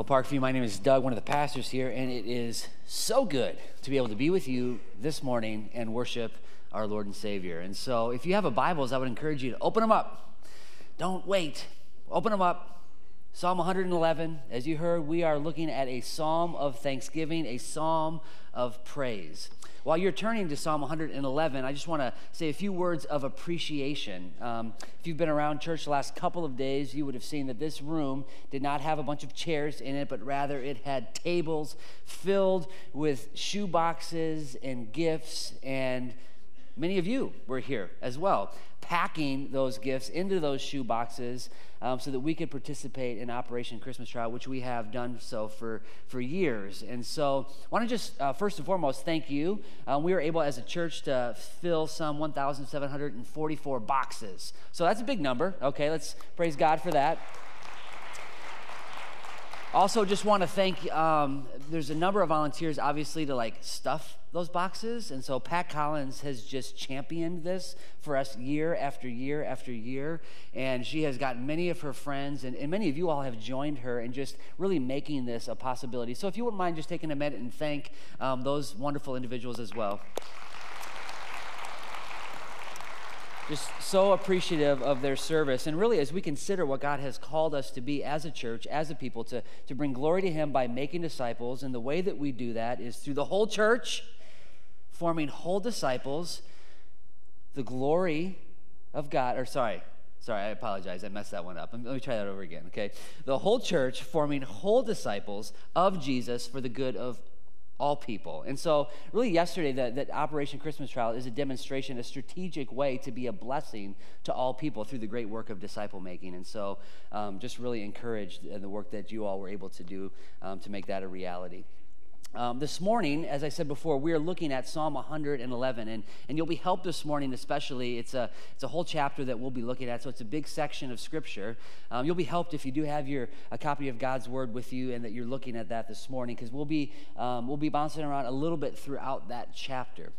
Well, Parkview, my name is Doug, one of the pastors here, and it is so good to be able to be with you this morning and worship our Lord and Savior. And so, if you have a Bibles, I would encourage you to open them up. Don't wait. Open them up. Psalm 111. As you heard, we are looking at a psalm of thanksgiving, a psalm of praise. While you're turning to Psalm 111, I just want to say a few words of appreciation. Um, if you've been around church the last couple of days, you would have seen that this room did not have a bunch of chairs in it, but rather it had tables filled with shoe boxes and gifts and Many of you were here as well, packing those gifts into those shoe boxes um, so that we could participate in Operation Christmas Child, which we have done so for, for years. And so I want to just, uh, first and foremost, thank you. Um, we were able as a church to fill some 1,744 boxes. So that's a big number. Okay, let's praise God for that. Also, just want to thank, um, there's a number of volunteers, obviously, to like stuff those boxes. And so Pat Collins has just championed this for us year after year after year. And she has gotten many of her friends, and, and many of you all have joined her in just really making this a possibility. So if you wouldn't mind just taking a minute and thank um, those wonderful individuals as well. Just so appreciative of their service. And really, as we consider what God has called us to be as a church, as a people, to, to bring glory to Him by making disciples, and the way that we do that is through the whole church, forming whole disciples, the glory of God, or sorry, sorry, I apologize, I messed that one up. Let me try that over again, okay? The whole church forming whole disciples of Jesus for the good of all people. And so, really, yesterday, that, Operation Christmas Child is a demonstration, a strategic way to be a blessing to all people through the great work of disciple making. And so, um, just really encouraged the work that you all were able to do um, to make that a reality. Um, this morning, as I said before, we are looking at Psalm 111, and, and you'll be helped this morning, especially. It's a, it's a whole chapter that we'll be looking at, so it's a big section of Scripture. Um, you'll be helped if you do have your, a copy of God's Word with you and that you're looking at that this morning, because we'll, be um, we'll be bouncing around a little bit throughout that chapter.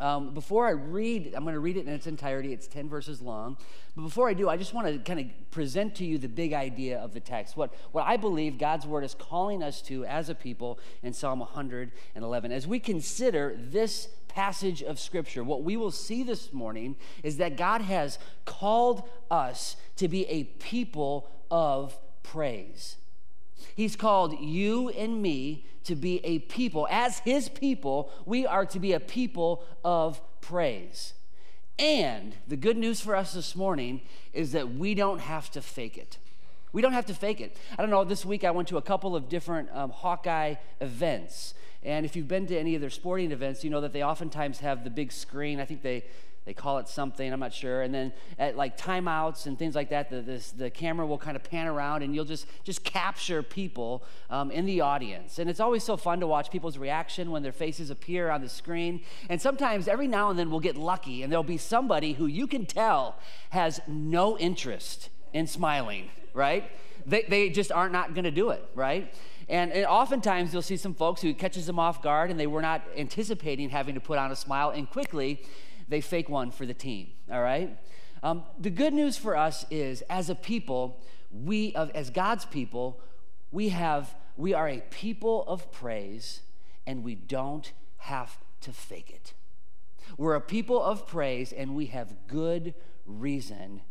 Um, before I read, I'm going to read it in its entirety. It's 10 verses long. But before I do, I just want to kind of present to you the big idea of the text. What, what I believe God's word is calling us to as a people in Psalm 111. As we consider this passage of Scripture, what we will see this morning is that God has called us to be a people of praise. He's called you and me to be a people. As His people, we are to be a people of praise. And the good news for us this morning is that we don't have to fake it. We don't have to fake it. I don't know, this week I went to a couple of different um, Hawkeye events. And if you've been to any of their sporting events, you know that they oftentimes have the big screen. I think they they call it something, I'm not sure. And then at like timeouts and things like that, the, this, the camera will kind of pan around and you'll just, just capture people um, in the audience. And it's always so fun to watch people's reaction when their faces appear on the screen. And sometimes every now and then we'll get lucky and there'll be somebody who you can tell has no interest in smiling, right? They, they just aren't not going to do it, right? And, and, oftentimes you'll see some folks who catches them off guard and they were not anticipating having to put on a smile, and quickly they fake one for the team, all right? Um, the good news for us is, as a people, we, as God's people, we have, we are a people of praise, and we don't have to fake it. We're a people of praise, and we have good reason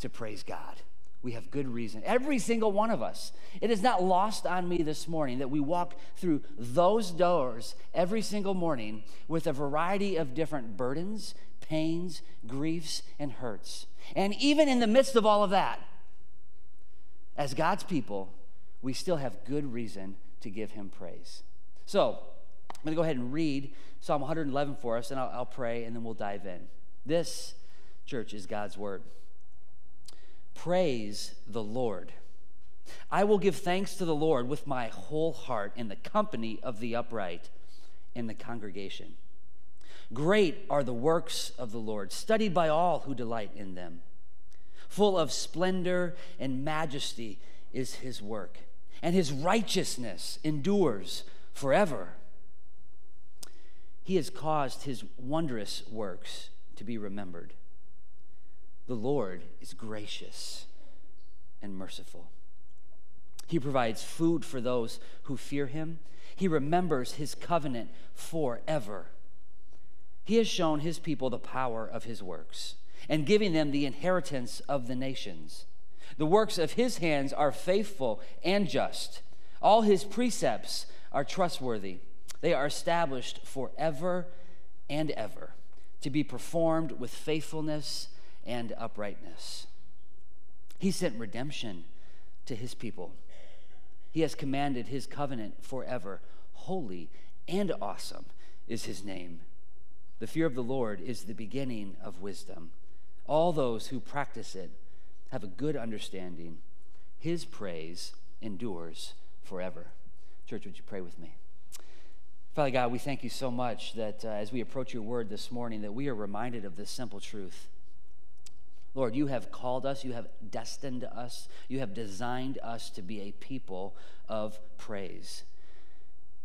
to praise God. We have good reason. Every single one of us. It is not lost on me this morning that we walk through those doors every single morning with a variety of different burdens pains, griefs, and hurts. And even in the midst of all of that, as God's people, we still have good reason to give him praise. So, I'm going to go ahead and read Psalm 111 for us, and I'll, I'll pray, and then we'll dive in. This, church, is God's word. Praise the Lord. I will give thanks to the Lord with my whole heart in the company of the upright in the congregation. Great are the works of the Lord, studied by all who delight in them. Full of splendor and majesty is his work, and his righteousness endures forever. He has caused his wondrous works to be remembered. The Lord is gracious and merciful. He provides food for those who fear him. He remembers his covenant forever. He has shown his people the power of his works and giving them the inheritance of the nations. The works of his hands are faithful and just. All his precepts are trustworthy. They are established forever and ever to be performed with faithfulness and uprightness. He sent redemption to his people. He has commanded his covenant forever. Holy and awesome is his name. The fear of the Lord is the beginning of wisdom. All those who practice it have a good understanding. His praise endures forever. Church, would you pray with me? Father God, we thank you so much that uh, as we approach your word this morning, that we are reminded of this simple truth. Lord, you have called us, you have destined us, you have designed us to be a people of praise.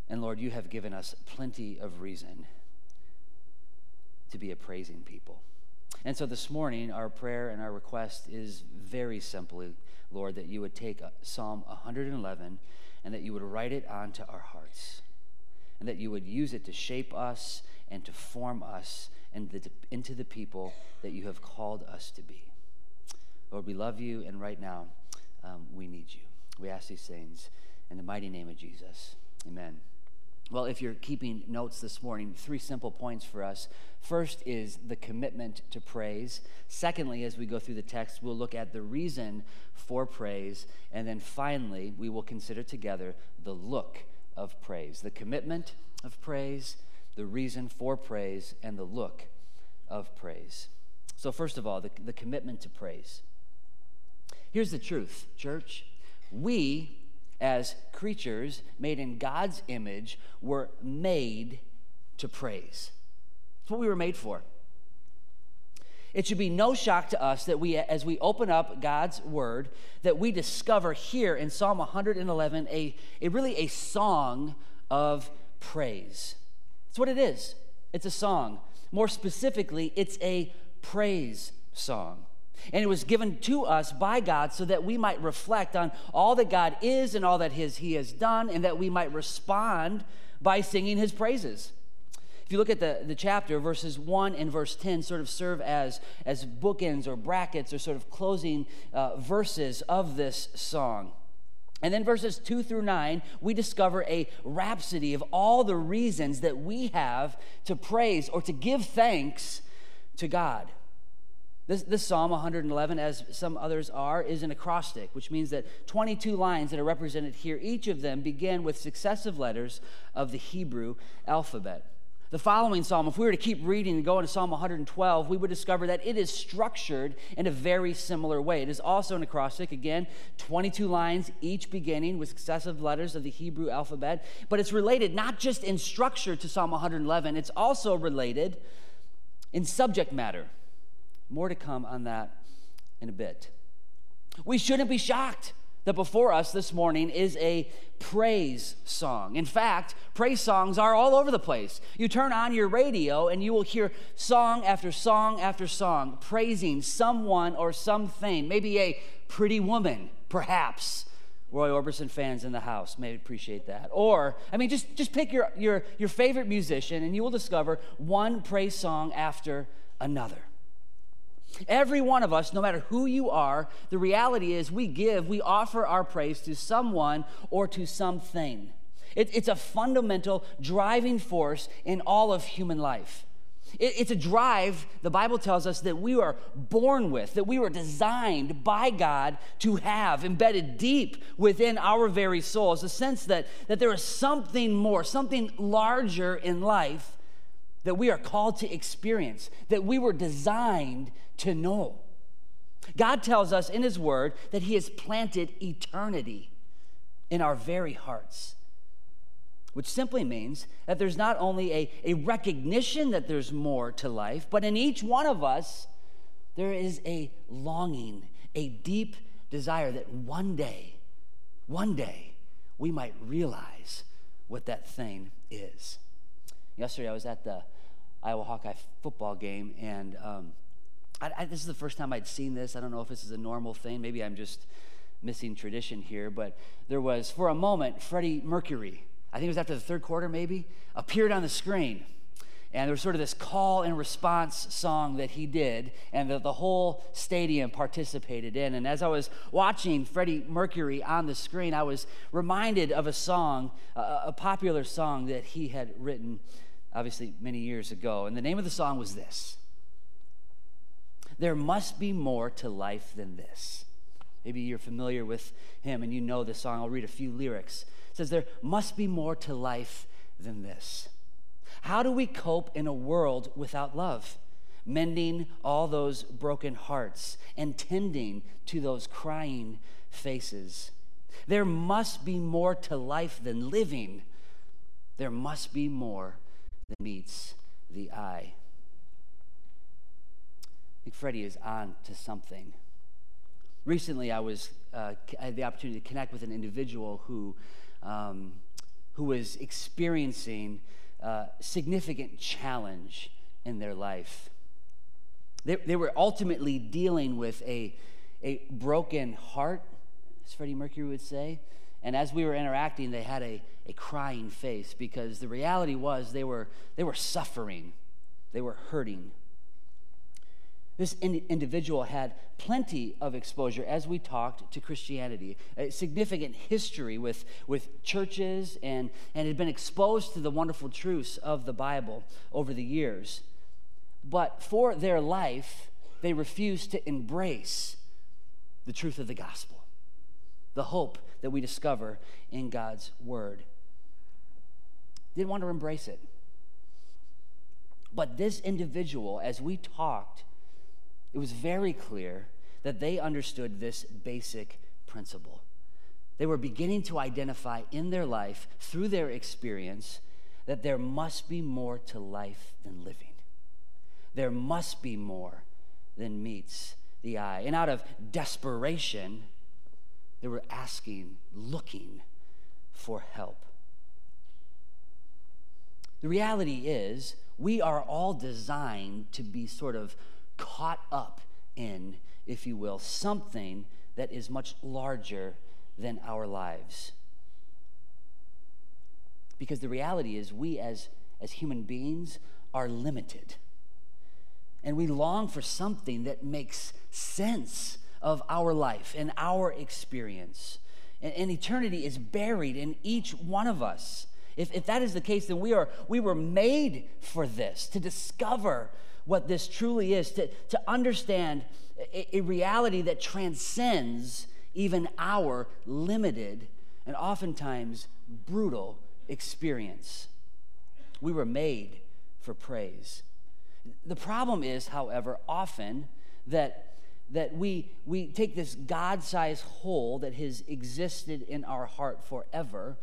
And Lord, you have given us plenty of reason to be a praising people. And so this morning, our prayer and our request is very simply, Lord, that you would take Psalm 111 and that you would write it onto our hearts and that you would use it to shape us and to form us into the people that you have called us to be. Lord, we love you, and right now, um, we need you. We ask these things in the mighty name of Jesus. Amen. Well, if you're keeping notes this morning, three simple points for us. First is the commitment to praise. Secondly, as we go through the text, we'll look at the reason for praise. And then finally, we will consider together the look of praise the commitment of praise, the reason for praise, and the look of praise. So, first of all, the, the commitment to praise. Here's the truth, church. We as creatures made in God's image, were made to praise. That's what we were made for. It should be no shock to us that we, as we open up God's word, that we discover here in Psalm 111 a, a really a song of praise. That's what it is. It's a song. More specifically, it's a praise song. And it was given to us by God so that we might reflect on all that God is and all that his, He has done, and that we might respond by singing His praises. If you look at the, the chapter, verses 1 and verse 10 sort of serve as, as bookends or brackets or sort of closing uh, verses of this song. And then verses 2 through 9, we discover a rhapsody of all the reasons that we have to praise or to give thanks to God. This, this Psalm 111, as some others are, is an acrostic, which means that 22 lines that are represented here, each of them begin with successive letters of the Hebrew alphabet. The following psalm, if we were to keep reading and go into Psalm 112, we would discover that it is structured in a very similar way. It is also an acrostic, again, 22 lines, each beginning with successive letters of the Hebrew alphabet, but it's related not just in structure to Psalm 111, it's also related in subject matter. More to come on that in a bit. We shouldn't be shocked that before us this morning is a praise song. In fact, praise songs are all over the place. You turn on your radio and you will hear song after song after song praising someone or something, maybe a pretty woman, perhaps. Roy Orbison fans in the house may appreciate that. Or, I mean, just, just pick your, your, your favorite musician and you will discover one praise song after another. Every one of us, no matter who you are, the reality is we give, we offer our praise to someone or to something. It, it's a fundamental driving force in all of human life. It, it's a drive, the Bible tells us, that we are born with, that we were designed by God to have embedded deep within our very souls. A sense that, that there is something more, something larger in life that we are called to experience, that we were designed to know. God tells us in His Word that He has planted eternity in our very hearts, which simply means that there's not only a, a recognition that there's more to life, but in each one of us, there is a longing, a deep desire that one day, one day, we might realize what that thing is. Yesterday, I was at the Iowa Hawkeye football game, and um, I, I, this is the first time I'd seen this. I don't know if this is a normal thing. Maybe I'm just missing tradition here, but there was, for a moment, Freddie Mercury, I think it was after the third quarter maybe, appeared on the screen. And there was sort of this call and response song that he did, and that the whole stadium participated in. And as I was watching Freddie Mercury on the screen, I was reminded of a song, a popular song that he had written, obviously, many years ago. And the name of the song was this There must be more to life than this. Maybe you're familiar with him and you know the song. I'll read a few lyrics. It says, There must be more to life than this. How do we cope in a world without love? Mending all those broken hearts and tending to those crying faces. There must be more to life than living. There must be more than meets the eye. Freddie is on to something. Recently, I was uh, I had the opportunity to connect with an individual who um, who was experiencing uh, significant challenge in their life. They, they were ultimately dealing with a, a broken heart, as Freddie Mercury would say. And as we were interacting, they had a, a crying face because the reality was they were, they were suffering, they were hurting. This in- individual had plenty of exposure as we talked to Christianity, a significant history with, with churches, and, and had been exposed to the wonderful truths of the Bible over the years. But for their life, they refused to embrace the truth of the gospel, the hope that we discover in God's word. Didn't want to embrace it. But this individual, as we talked, it was very clear that they understood this basic principle. They were beginning to identify in their life, through their experience, that there must be more to life than living. There must be more than meets the eye. And out of desperation, they were asking, looking for help. The reality is, we are all designed to be sort of caught up in, if you will, something that is much larger than our lives. Because the reality is, we as, as human beings are limited. And we long for something that makes sense of our life and our experience. And, and eternity is buried in each one of us. If, if that is the case, then we, are, we were made for this, to discover what this truly is, to, to understand a, a reality that transcends even our limited and oftentimes brutal experience. We were made for praise. The problem is, however, often that that we, we take this God sized hole that has existed in our heart forever.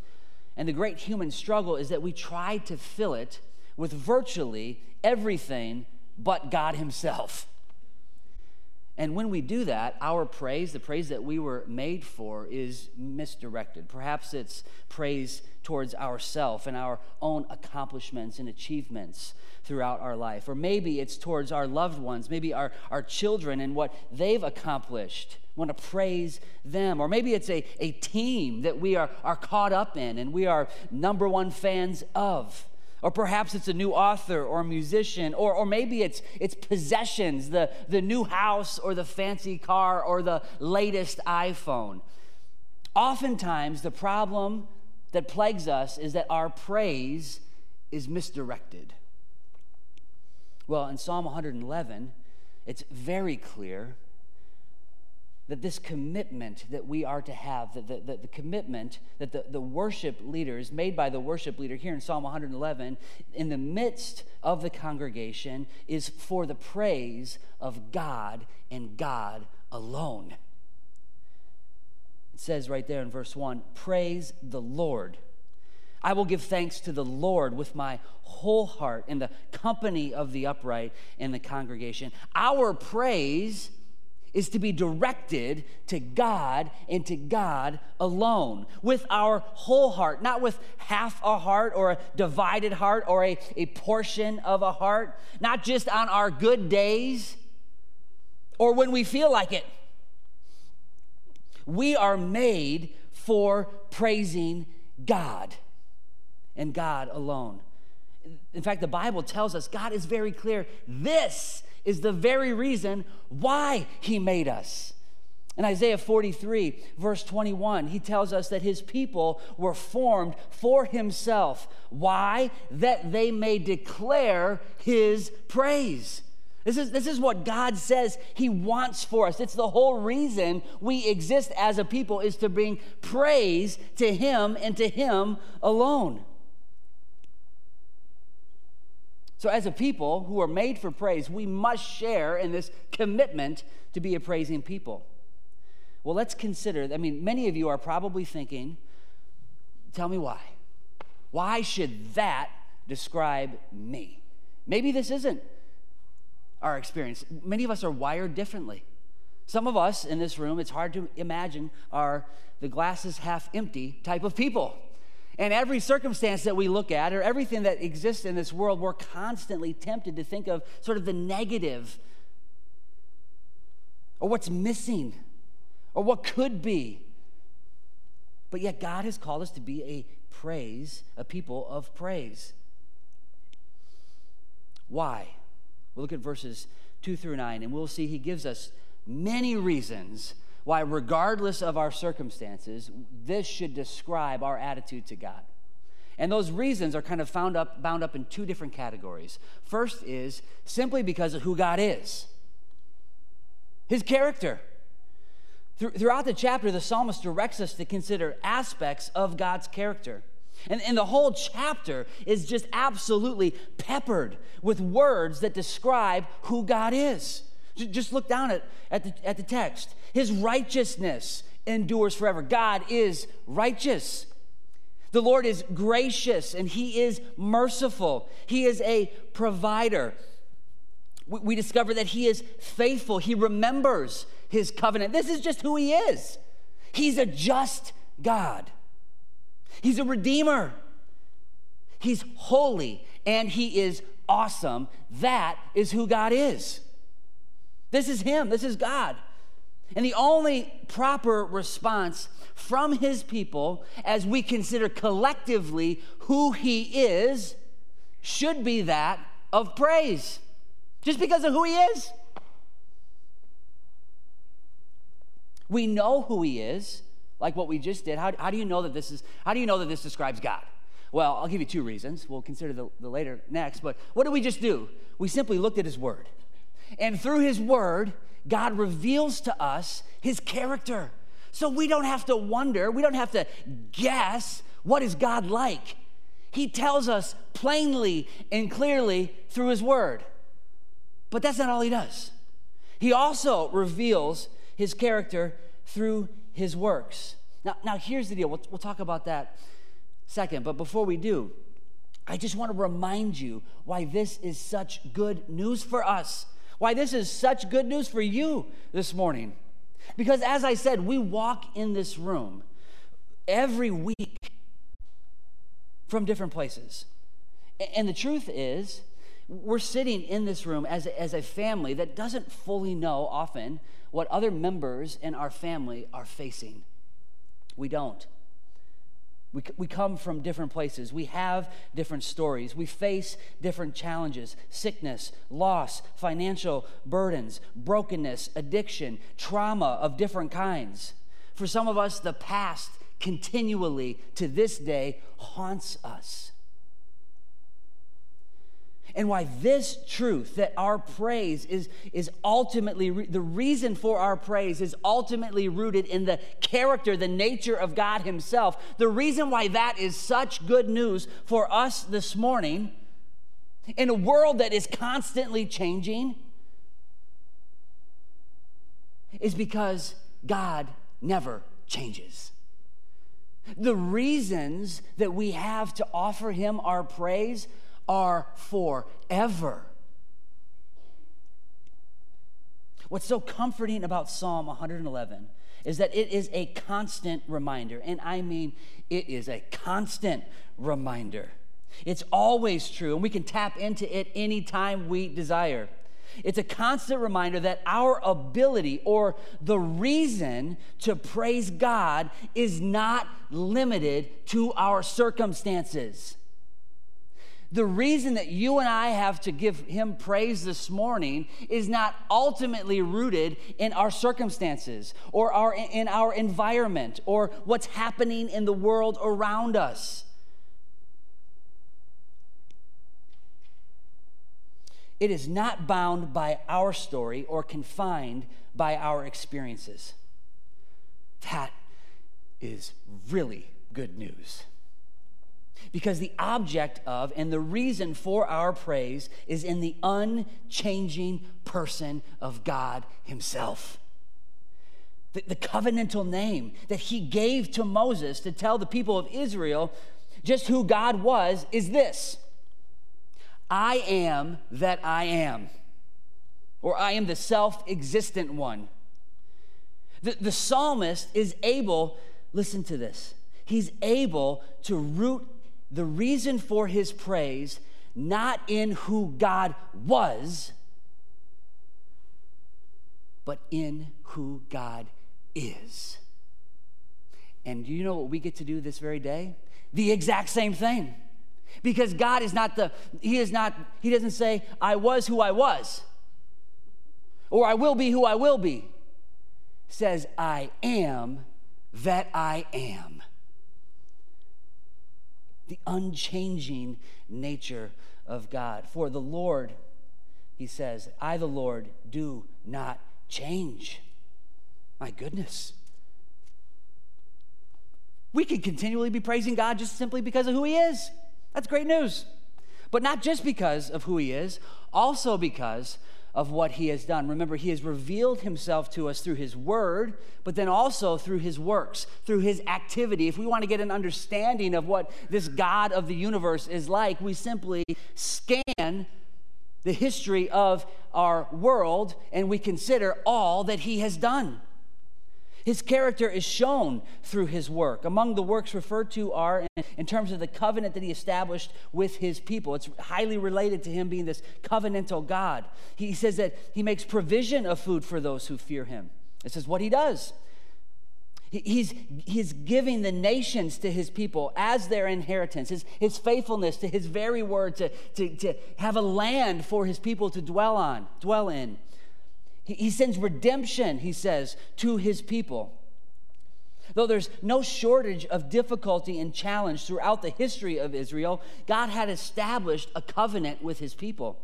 And the great human struggle is that we try to fill it with virtually everything but God Himself. And when we do that, our praise, the praise that we were made for, is misdirected. Perhaps it's praise towards ourself and our own accomplishments and achievements throughout our life. Or maybe it's towards our loved ones, maybe our, our children and what they've accomplished. We want to praise them. Or maybe it's a, a team that we are, are caught up in and we are number one fans of. Or perhaps it's a new author or a musician, or, or maybe it's, it's possessions, the, the new house or the fancy car or the latest iPhone. Oftentimes, the problem that plagues us is that our praise is misdirected. Well, in Psalm 111, it's very clear that this commitment that we are to have, that the, the, commitment that the, the worship leaders made by the worship leader here in Psalm 111, in the midst of the congregation, is for the praise of God and God alone. It says right there in verse 1 Praise the Lord. I will give thanks to the Lord with my whole heart in the company of the upright in the congregation. Our praise is to be directed to God and to God alone with our whole heart, not with half a heart or a divided heart or a, a portion of a heart, not just on our good days or when we feel like it. We are made for praising God and God alone. In fact, the Bible tells us God is very clear. This is the very reason why He made us. In Isaiah 43, verse 21, he tells us that his people were formed for himself. Why? That they may declare his praise. This is, this is what God says He wants for us. It's the whole reason we exist as a people is to bring praise to Him and to Him alone. So, as a people who are made for praise, we must share in this commitment to be a praising people. Well, let's consider. I mean, many of you are probably thinking, tell me why. Why should that describe me? Maybe this isn't our experience. Many of us are wired differently. Some of us in this room, it's hard to imagine, are the glasses half empty type of people. And every circumstance that we look at, or everything that exists in this world, we're constantly tempted to think of sort of the negative, or what's missing, or what could be. But yet, God has called us to be a praise, a people of praise. Why? We'll look at verses 2 through 9, and we'll see he gives us many reasons why, regardless of our circumstances, this should describe our attitude to God. And those reasons are kind of found up, bound up in two different categories. First is simply because of who God is, his character. Throughout the chapter, the psalmist directs us to consider aspects of God's character. And, and the whole chapter is just absolutely peppered with words that describe who God is. Just look down at, at, the, at the text. His righteousness endures forever. God is righteous. The Lord is gracious and He is merciful. He is a provider. We, we discover that He is faithful. He remembers His covenant. This is just who He is. He's a just God. He's a redeemer. He's holy and he is awesome. That is who God is. This is him. This is God. And the only proper response from his people as we consider collectively who he is should be that of praise. Just because of who he is. We know who he is like what we just did, how, how do you know that this is, how do you know that this describes God? Well, I'll give you two reasons. We'll consider the, the later next. But what did we just do? We simply looked at his word. And through his word, God reveals to us his character. So we don't have to wonder, we don't have to guess what is God like. He tells us plainly and clearly through his word. But that's not all he does. He also reveals his character through his works. Now, now here's the deal. We'll, we'll talk about that second. But before we do, I just want to remind you why this is such good news for us, why this is such good news for you this morning. Because as I said, we walk in this room every week from different places. And the truth is, we're sitting in this room as a, as a family that doesn't fully know often what other members in our family are facing. We don't. We, we come from different places. We have different stories. We face different challenges sickness, loss, financial burdens, brokenness, addiction, trauma of different kinds. For some of us, the past continually to this day haunts us and why this truth that our praise is, is ultimately re- the reason for our praise is ultimately rooted in the character the nature of god himself. The reason why that is such good news for us this morning in a world that is constantly changing is because god never changes. The reasons that we have to offer him our praise are forever. What's so comforting about Psalm 111 is that it is a constant reminder, and I mean it is a constant reminder. It's always true, and we can tap into it anytime we desire. It's a constant reminder that our ability or the reason to praise God is not limited to our circumstances. The reason that you and I have to give Him praise this morning is not ultimately rooted in our circumstances or our, in our environment or what's happening in the world around us. It is not bound by our story or confined by our experiences. That is really good news. Because the object of and the reason for our praise is in the unchanging person of God Himself. The, the, covenantal name that He gave to Moses to tell the people of Israel just who God was is this I am that I am, or I am the self existent one. The, the psalmist is able, listen to this, he's able to root the reason for his praise not in who God was, but in who God is. And do you know what we get to do this very day? The exact same thing. Because God is not the, He is not, He doesn't say, I was who I was, or I will be who I will be. Says, I am that I am. The unchanging nature of God. For the Lord, He says, I, the Lord, do not change. My goodness. We could continually be praising God just simply because of who He is. That's great news. But not just because of who he is, also because of what he has done. Remember, he has revealed himself to us through his word, but then also through his works, through his activity. If we want to get an understanding of what this God of the universe is like, we simply scan the history of our world and we consider all that he has done. His character is shown through his work. Among the works referred to are in terms of the covenant that he established with his people. It's highly related to him being this covenantal God. He says that he makes provision of food for those who fear him. This is what he does. He's, he's giving the nations to his people as their inheritance, his, his faithfulness to his very word, to, to, to have a land for his people to dwell on, dwell in. He sends redemption, he says, to his people. Though there's no shortage of difficulty and challenge throughout the history of Israel, God had established a covenant with his people.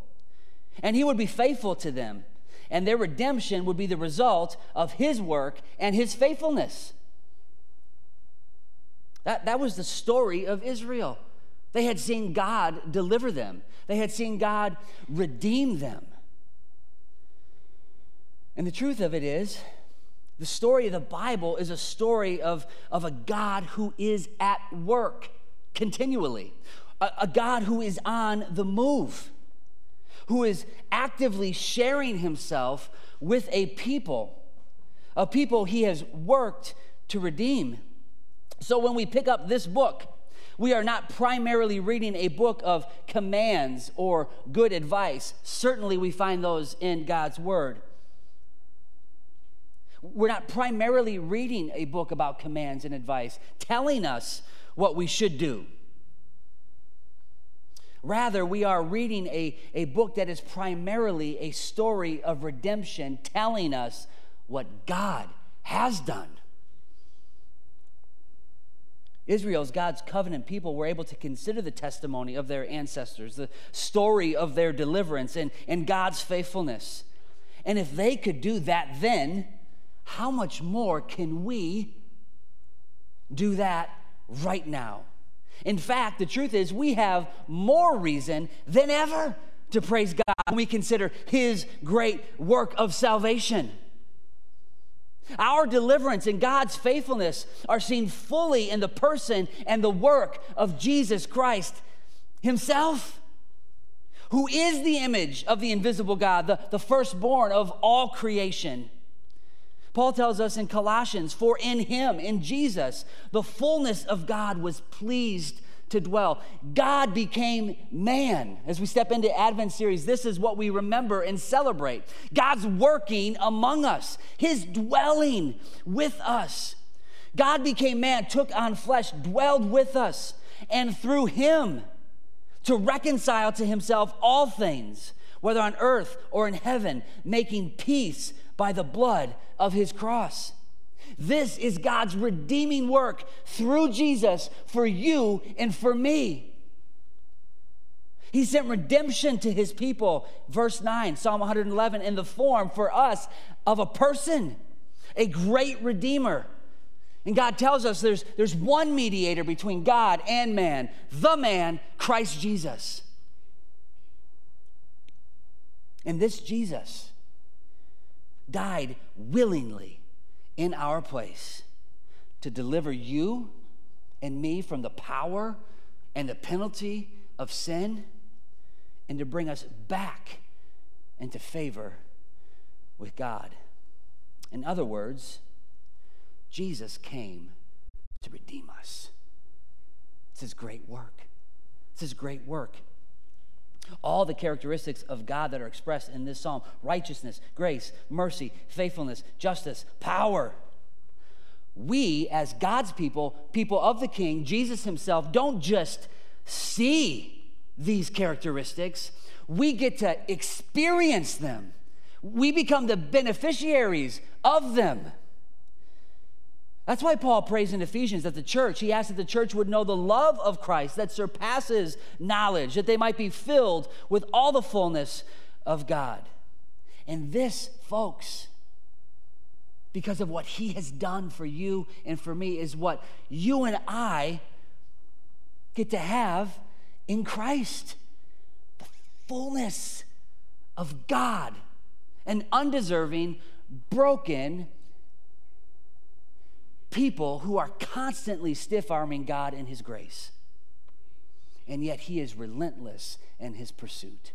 And he would be faithful to them. And their redemption would be the result of his work and his faithfulness. That, that was the story of Israel. They had seen God deliver them, they had seen God redeem them. And the truth of it is, the story of the Bible is a story of, of a God who is at work continually, a, a God who is on the move, who is actively sharing himself with a people, a people he has worked to redeem. So when we pick up this book, we are not primarily reading a book of commands or good advice. Certainly, we find those in God's Word. We're not primarily reading a book about commands and advice, telling us what we should do. Rather, we are reading a, a book that is primarily a story of redemption, telling us what God has done. Israel's God's covenant people were able to consider the testimony of their ancestors, the story of their deliverance, and, and God's faithfulness. And if they could do that then, how much more can we do that right now? In fact, the truth is, we have more reason than ever to praise God when we consider His great work of salvation. Our deliverance and God's faithfulness are seen fully in the person and the work of Jesus Christ Himself, who is the image of the invisible God, the, the firstborn of all creation. Paul tells us in Colossians, for in him, in Jesus, the fullness of God was pleased to dwell. God became man. As we step into Advent series, this is what we remember and celebrate. God's working among us, his dwelling with us. God became man, took on flesh, dwelled with us, and through him to reconcile to himself all things, whether on earth or in heaven, making peace by the blood of his cross. This is God's redeeming work through Jesus for you and for me. He sent redemption to his people, verse 9, Psalm 111, in the form for us of a person, a great redeemer. And God tells us there's, there's one mediator between God and man, the man, Christ Jesus. And this Jesus died willingly in our place to deliver you and me from the power and the penalty of sin and to bring us back into favor with God. In other words, Jesus came to redeem us. It's his great work. It's his great work. All the characteristics of God that are expressed in this psalm righteousness, grace, mercy, faithfulness, justice, power. We, as God's people, people of the King, Jesus Himself, don't just see these characteristics, we get to experience them. We become the beneficiaries of them. That's why Paul prays in Ephesians that the church, he asks that the church would know the love of Christ that surpasses knowledge, that they might be filled with all the fullness of God. And this, folks, because of what he has done for you and for me, is what you and I get to have in Christ the fullness of God, an undeserving, broken, people who are constantly stiff arming God and His grace. And yet He is relentless in His pursuit.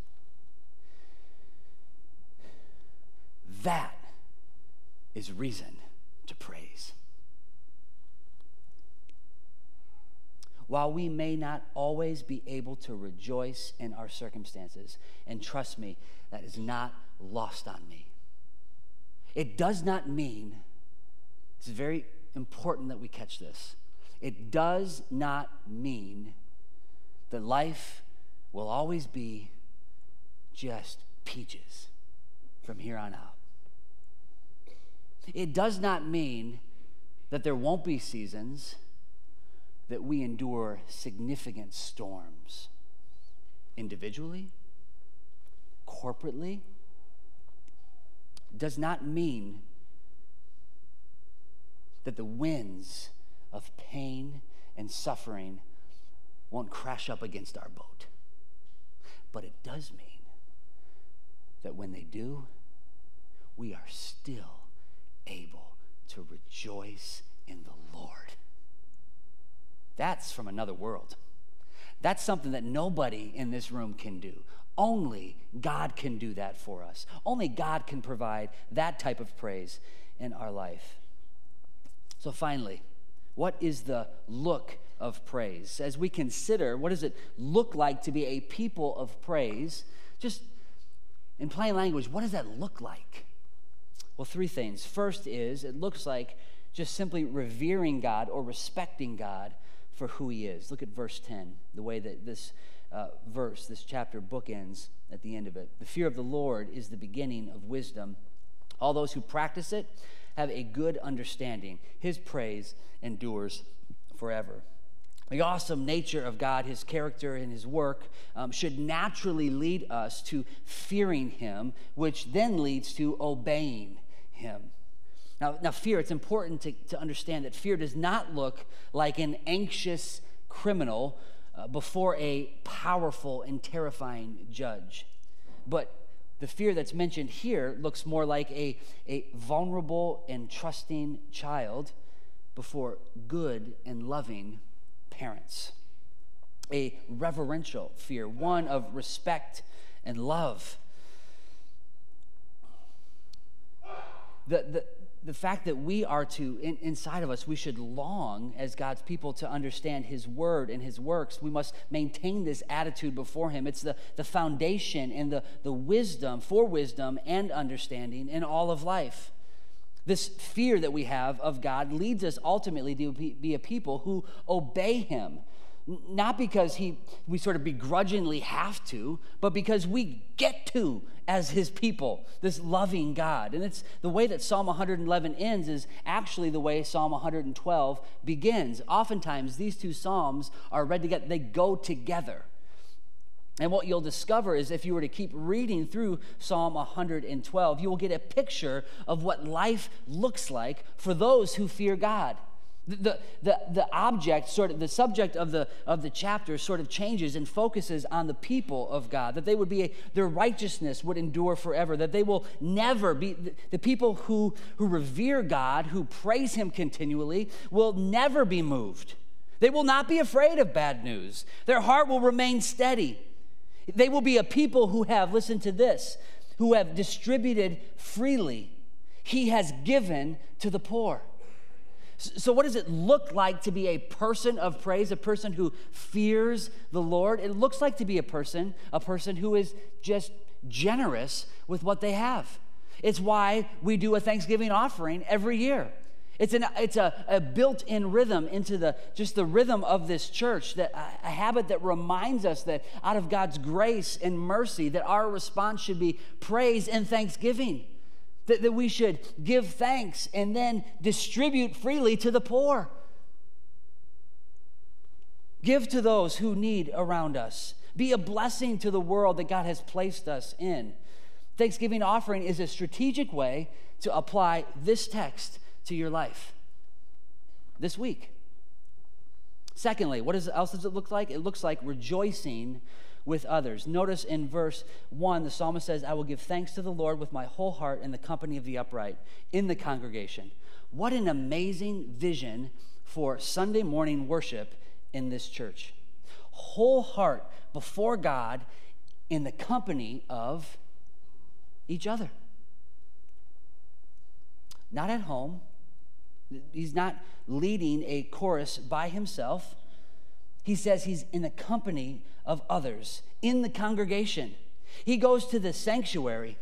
That is reason to praise. While we may not always be able to rejoice in our circumstances, and trust me, that is not lost on me. It does not mean, it's very important that we catch this. It does not mean that life will always be just peaches from here on out. It does not mean that there won't be seasons that we endure significant storms individually, corporately. It does not mean that the winds of pain and suffering won't crash up against our boat. But it does mean that when they do, we are still able to rejoice in the Lord. That's from another world. That's something that nobody in this room can do. Only God can do that for us. Only God can provide that type of praise in our life. So, finally, what is the look of praise? As we consider what does it look like to be a people of praise, just in plain language, what does that look like? Well, three things. First is it looks like just simply revering God or respecting God for who He is. Look at verse 10, the way that this uh, verse, this chapter bookends at the end of it. The fear of the Lord is the beginning of wisdom. All those who practice it have a good understanding. His praise endures forever. The awesome nature of God, His character, and His work um, should naturally lead us to fearing Him, which then leads to obeying Him. Now, now fear, it's important to, to understand that fear does not look like an anxious criminal uh, before a powerful and terrifying judge, but the fear that's mentioned here looks more like a, a vulnerable and trusting child before good and loving parents. A reverential fear, one of respect and love. The, the, the fact that we are to, in, inside of us, we should long as God's people to understand His word and His works. We must maintain this attitude before Him. It's the, the foundation and the, the wisdom for wisdom and understanding in all of life. This fear that we have of God leads us ultimately to be a people who obey Him not because he we sort of begrudgingly have to but because we get to as his people this loving god. And it's the way that psalm 111 ends is actually the way psalm 112 begins. Oftentimes these two psalms are read together they go together. And what you'll discover is if you were to keep reading through Psalm 112, you will get a picture of what life looks like for those who fear God. The, the, the object, sort of the subject of the, of the chapter sort of changes and focuses on the people of God, that they would be, a, their righteousness would endure forever, that they will never be, the, people who, who revere God, who praise Him continually, will never be moved. They will not be afraid of bad news. Their heart will remain steady. They will be a people who have, listen to this, who have distributed freely. He has given to the poor. So, what does it look like to be a person of praise, a person who fears the Lord? It looks like to be a person, a person who is just generous with what they have. It's why we do a Thanksgiving offering every year. It's, an, it's a, a built-in rhythm into the just the rhythm of this church, that a, a habit that reminds us that out of God's grace and mercy, that our response should be praise and thanksgiving that, that we should give thanks and then distribute freely to the poor. Give to those who need around us. Be a blessing to the world that God has placed us in. Thanksgiving offering is a strategic way to apply this text to your life this week. Secondly, what else does it look like? It looks like rejoicing with others. Notice in verse 1, the psalmist says, I will give thanks to the Lord with my whole heart in the company of the upright, in the congregation. What an amazing vision for Sunday morning worship in this church. Whole heart before God in the company of each other. Not at home. He's not leading a chorus by himself. He says he's in the company of others in the congregation. He goes to the sanctuary.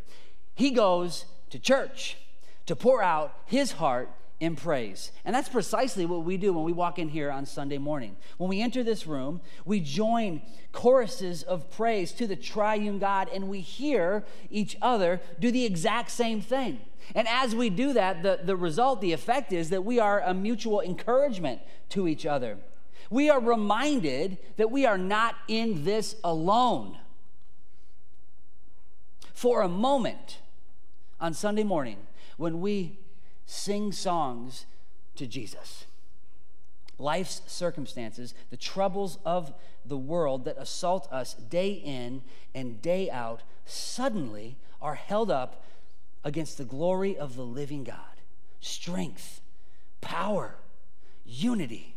He goes to church to pour out his heart in praise. And that's precisely what we do when we walk in here on Sunday morning. When we enter this room, we join choruses of praise to the triune God and we hear each other do the exact same thing. And as we do that, the, the result, the effect is that we are a mutual encouragement to each other we are reminded that we are not in this alone. For a moment on Sunday morning, when we sing songs to Jesus, life's circumstances, the troubles of the world that assault us day in and day out, suddenly are held up against the glory of the living God. Strength, power, unity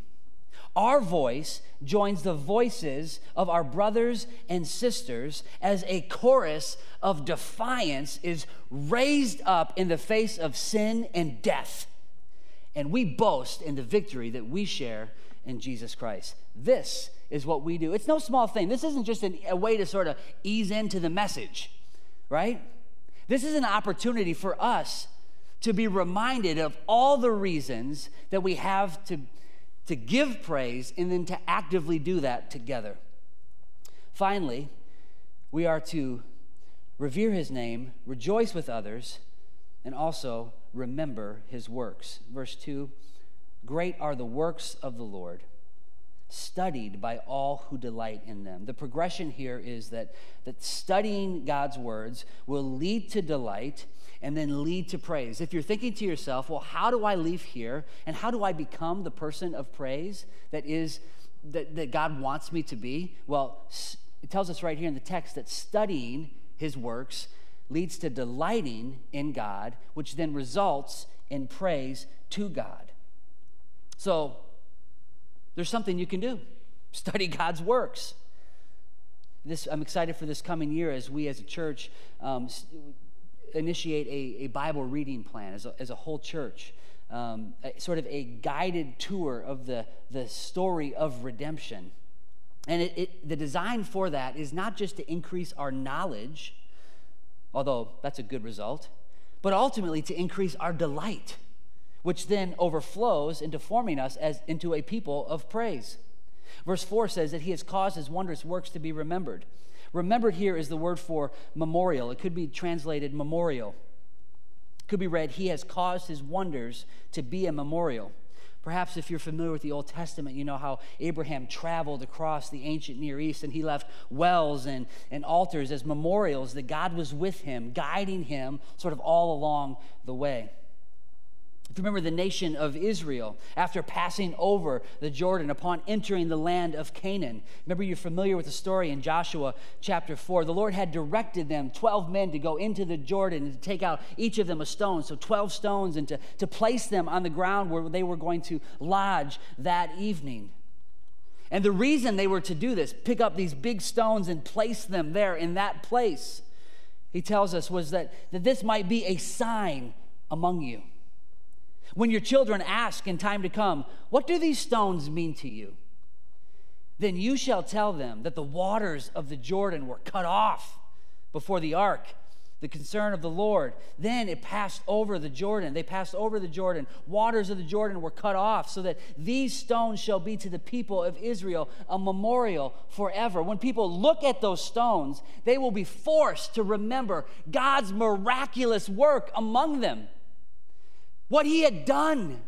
our voice joins the voices of our brothers and sisters as a chorus of defiance is raised up in the face of sin and death. And we boast in the victory that we share in Jesus Christ. This is what we do. It's no small thing. This isn't just an, a way to sort of ease into the message, right? This is an opportunity for us to be reminded of all the reasons that we have to to give praise and then to actively do that together. Finally, we are to revere his name, rejoice with others, and also remember his works. Verse 2 Great are the works of the Lord, studied by all who delight in them. The progression here is that, that studying God's words will lead to delight and then lead to praise. If you're thinking to yourself, well, how do I leave here and how do I become the person of praise that is that, that God wants me to be? Well, it tells us right here in the text that studying his works leads to delighting in God, which then results in praise to God. So, there's something you can do. Study God's works. This, I'm excited for this coming year as we as a church um, initiate a, a Bible reading plan as a, as a whole church, um, a, sort of a guided tour of the, the story of redemption. And it, it, the design for that is not just to increase our knowledge, although that's a good result, but ultimately to increase our delight, which then overflows into forming us as into a people of praise. Verse 4 says that he has caused his wondrous works to be remembered. Remembered here is the word for memorial. It could be translated memorial. It could be read, He has caused His wonders to be a memorial. Perhaps if you're familiar with the Old Testament, you know how Abraham traveled across the ancient Near East and he left wells and, and altars as memorials that God was with him, guiding him sort of all along the way. Remember the nation of Israel, after passing over the Jordan upon entering the land of Canaan, remember you're familiar with the story in Joshua chapter 4. The Lord had directed them, 12 men, to go into the Jordan and to take out each of them a stone, so 12 stones, and to, to place them on the ground where they were going to lodge that evening. And the reason they were to do this, pick up these big stones and place them there in that place, he tells us, was that, that this might be a sign among you. When your children ask in time to come, What do these stones mean to you? Then you shall tell them that the waters of the Jordan were cut off before the ark, the concern of the Lord. Then it passed over the Jordan. They passed over the Jordan. Waters of the Jordan were cut off, so that these stones shall be to the people of Israel a memorial forever. When people look at those stones, they will be forced to remember God's miraculous work among them what he had done.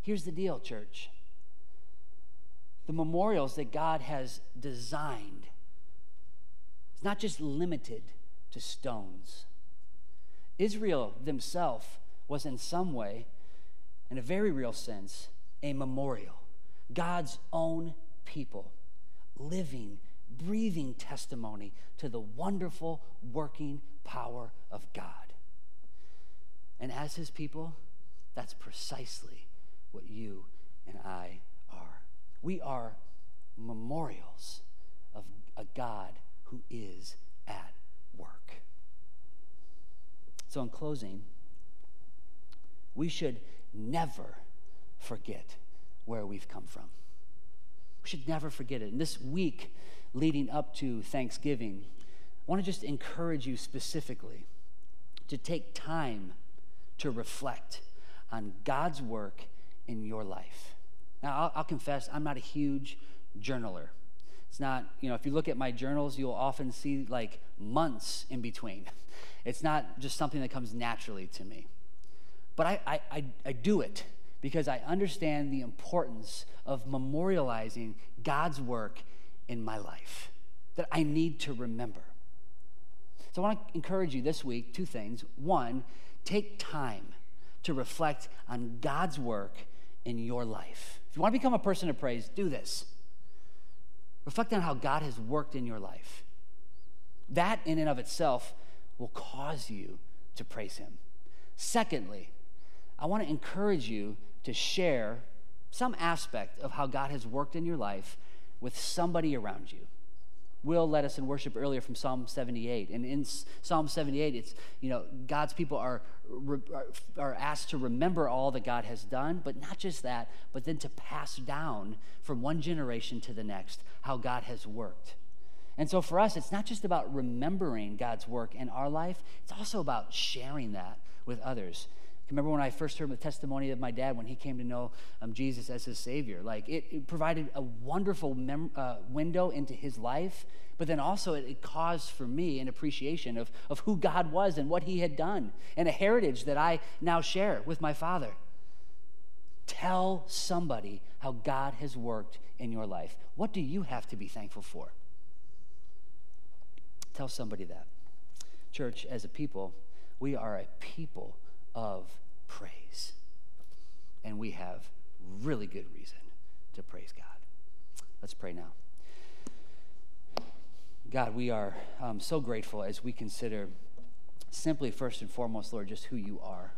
Here's the deal, church the memorials that God has designed is not just limited to stones. Israel themselves was, in some way, in a very real sense, a memorial. God's own people, living, breathing testimony to the wonderful working power of God. And as his people, that's precisely what you and I are. We are memorials of a God who is at work. So, in closing, we should never forget where we've come from. We should never forget it. And this week leading up to Thanksgiving, I want to just encourage you specifically to take time to reflect on God's work in your life. Now, I'll, I'll, confess, I'm not a huge journaler. It's not, you know, if you look at my journals, you'll often see like months in between. It's not just something that comes naturally to me. But I, I, I, I do it because I understand the importance of memorializing God's work in my life that I need to remember. So I want to encourage you this week two things. One, Take time to reflect on God's work in your life. If you want to become a person of praise, do this. Reflect on how God has worked in your life. That, in and of itself, will cause you to praise Him. Secondly, I want to encourage you to share some aspect of how God has worked in your life with somebody around you. Will led us in worship earlier from Psalm 78. And in Psalm 78, it's, you know, God's people are, are asked to remember all that God has done, but not just that, but then to pass down from one generation to the next how God has worked. And so for us, it's not just about remembering God's work in our life, it's also about sharing that with others remember when I first heard the testimony of my dad when he came to know um, Jesus as his Savior. Like it, it provided a wonderful mem- uh, window into his life, but then also it, it, caused for me an appreciation of, of who God was and what he had done, and a heritage that I now share with my father. Tell somebody how God has worked in your life. What do you have to be thankful for? Tell somebody that. Church, as a people, we are a people of praise. And we have really good reason to praise God. Let's pray now. God, we are um, so grateful as we consider simply, first and foremost, Lord, just who you are.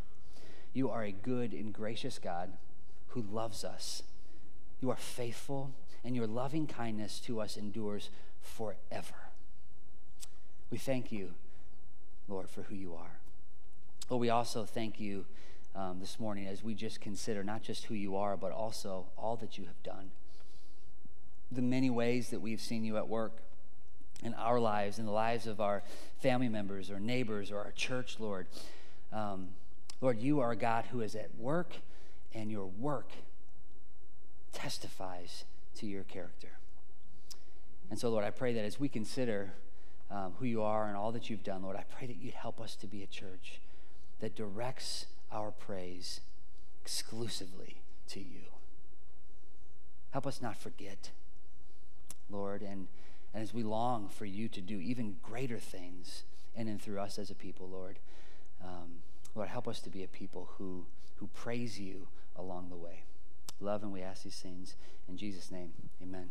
You are a good and gracious God who loves us. You are faithful, and your loving kindness to us endures forever. We thank you, Lord, for who you are. Lord, we also thank you um, this morning as we just consider not just who you are, but also all that you have done. The many ways that we've seen you at work in our lives, in the lives of our family members or neighbors or our church, Lord. Um, Lord, you are a God who is at work, and your work testifies to your character. And so, Lord, I pray that as we consider um, who you are and all that you've done, Lord, I pray that you'd help us to be a church that directs our praise exclusively to you. Help us not forget, Lord, and, and as we long for you to do even greater things in and through us as a people, Lord, um, Lord, help us to be a people who, who praise you along the way. Love and we ask these things in Jesus' name. Amen.